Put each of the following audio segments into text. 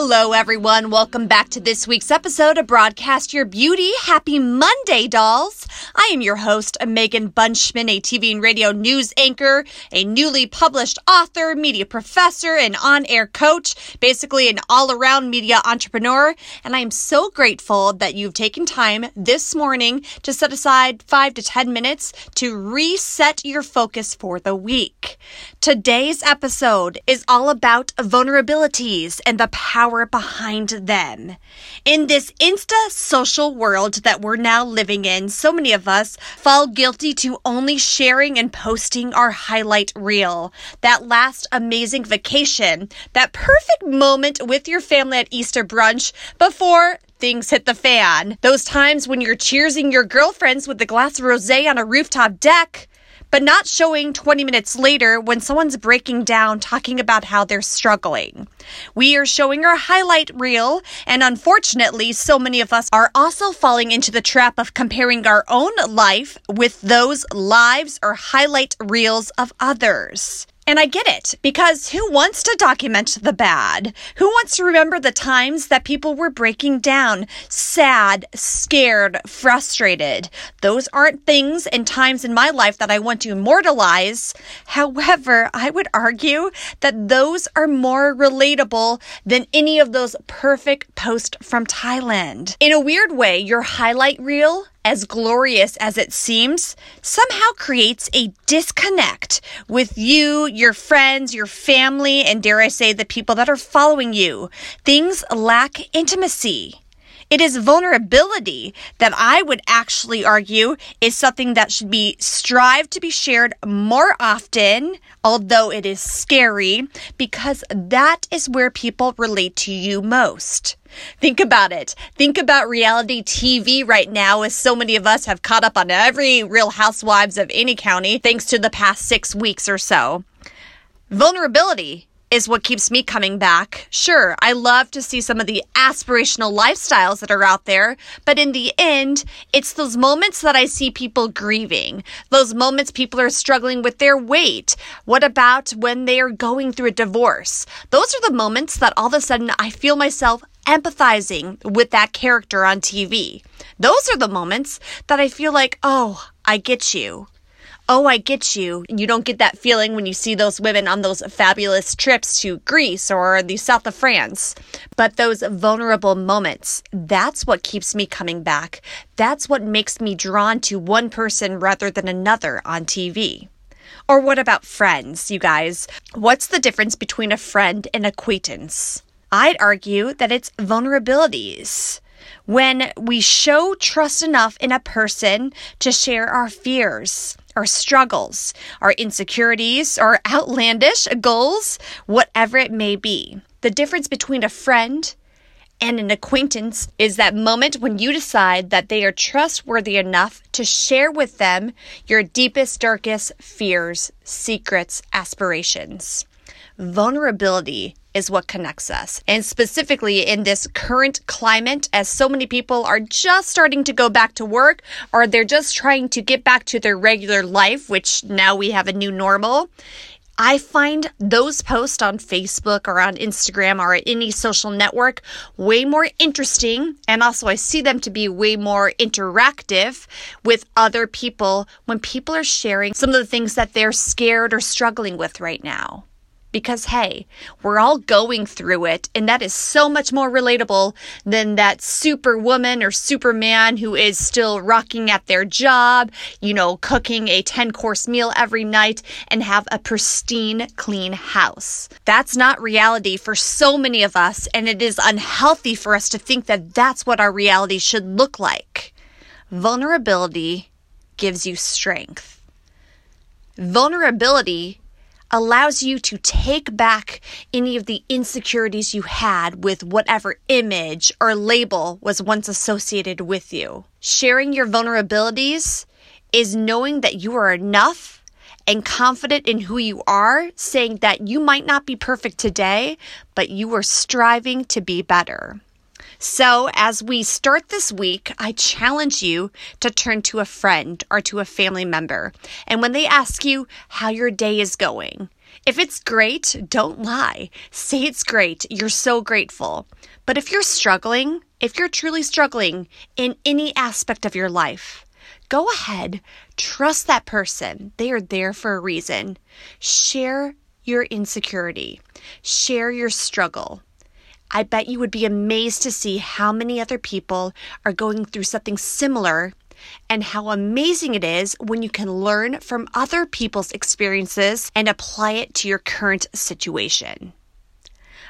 Hello, everyone. Welcome back to this week's episode of Broadcast Your Beauty. Happy Monday, dolls. I am your host, Megan Bunchman, a TV and radio news anchor, a newly published author, media professor, and on air coach, basically an all around media entrepreneur. And I am so grateful that you've taken time this morning to set aside five to 10 minutes to reset your focus for the week. Today's episode is all about vulnerabilities and the power behind them. In this insta social world that we're now living in, so many of us fall guilty to only sharing and posting our highlight reel. That last amazing vacation, that perfect moment with your family at Easter brunch before things hit the fan. Those times when you're cheersing your girlfriends with a glass of rosé on a rooftop deck but not showing 20 minutes later when someone's breaking down talking about how they're struggling. We are showing our highlight reel, and unfortunately, so many of us are also falling into the trap of comparing our own life with those lives or highlight reels of others. And I get it, because who wants to document the bad? Who wants to remember the times that people were breaking down, sad, scared, frustrated? Those aren't things and times in my life that I want to immortalize. However, I would argue that those are more relatable than any of those perfect posts from Thailand. In a weird way, your highlight reel as glorious as it seems, somehow creates a disconnect with you, your friends, your family, and dare I say, the people that are following you. Things lack intimacy. It is vulnerability that I would actually argue is something that should be strived to be shared more often, although it is scary, because that is where people relate to you most. Think about it. Think about reality TV right now, as so many of us have caught up on every Real Housewives of any county thanks to the past six weeks or so. Vulnerability is what keeps me coming back. Sure, I love to see some of the aspirational lifestyles that are out there, but in the end, it's those moments that I see people grieving. Those moments people are struggling with their weight. What about when they are going through a divorce? Those are the moments that all of a sudden I feel myself empathizing with that character on TV. Those are the moments that I feel like, oh, I get you oh, I get you. You don't get that feeling when you see those women on those fabulous trips to Greece or the south of France. But those vulnerable moments, that's what keeps me coming back. That's what makes me drawn to one person rather than another on TV. Or what about friends, you guys? What's the difference between a friend and acquaintance? I'd argue that it's vulnerabilities when we show trust enough in a person to share our fears, our struggles, our insecurities, our outlandish goals, whatever it may be. The difference between a friend and an acquaintance is that moment when you decide that they are trustworthy enough to share with them your deepest, darkest fears, secrets, aspirations. Vulnerability is what connects us. And specifically in this current climate, as so many people are just starting to go back to work or they're just trying to get back to their regular life, which now we have a new normal. I find those posts on Facebook or on Instagram or any social network way more interesting. And also, I see them to be way more interactive with other people when people are sharing some of the things that they're scared or struggling with right now. Because, hey, we're all going through it, and that is so much more relatable than that superwoman or superman who is still rocking at their job, you know, cooking a 10 course meal every night and have a pristine, clean house. That's not reality for so many of us, and it is unhealthy for us to think that that's what our reality should look like. Vulnerability gives you strength. Vulnerability allows you to take back any of the insecurities you had with whatever image or label was once associated with you. Sharing your vulnerabilities is knowing that you are enough and confident in who you are, saying that you might not be perfect today, but you are striving to be better. So, as we start this week, I challenge you to turn to a friend or to a family member. And when they ask you how your day is going, If it's great, don't lie. Say it's great. You're so grateful. But if you're struggling, if you're truly struggling in any aspect of your life, go ahead, trust that person. They are there for a reason. Share your insecurity, share your struggle. I bet you would be amazed to see how many other people are going through something similar and how amazing it is when you can learn from other people's experiences and apply it to your current situation.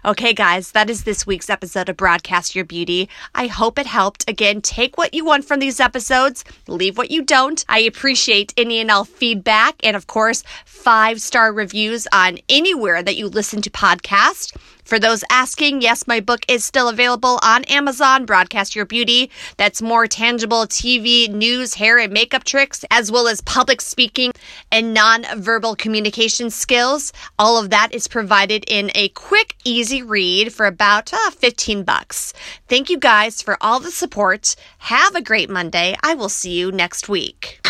Okay, guys, that is this week's episode of Broadcast Your Beauty. I hope it helped. Again, take what you want from these episodes, leave what you don't. I appreciate any and all feedback, and of course, five star reviews on anywhere that you listen to podcasts. For those asking, yes, my book is still available on Amazon, Broadcast Your Beauty. That's more tangible TV, news, hair, and makeup tricks, as well as public speaking and non-verbal communication skills. All of that is provided in a quick, easy read for about uh, 15 bucks. Thank you guys for all the support. Have a great Monday. I will see you next week.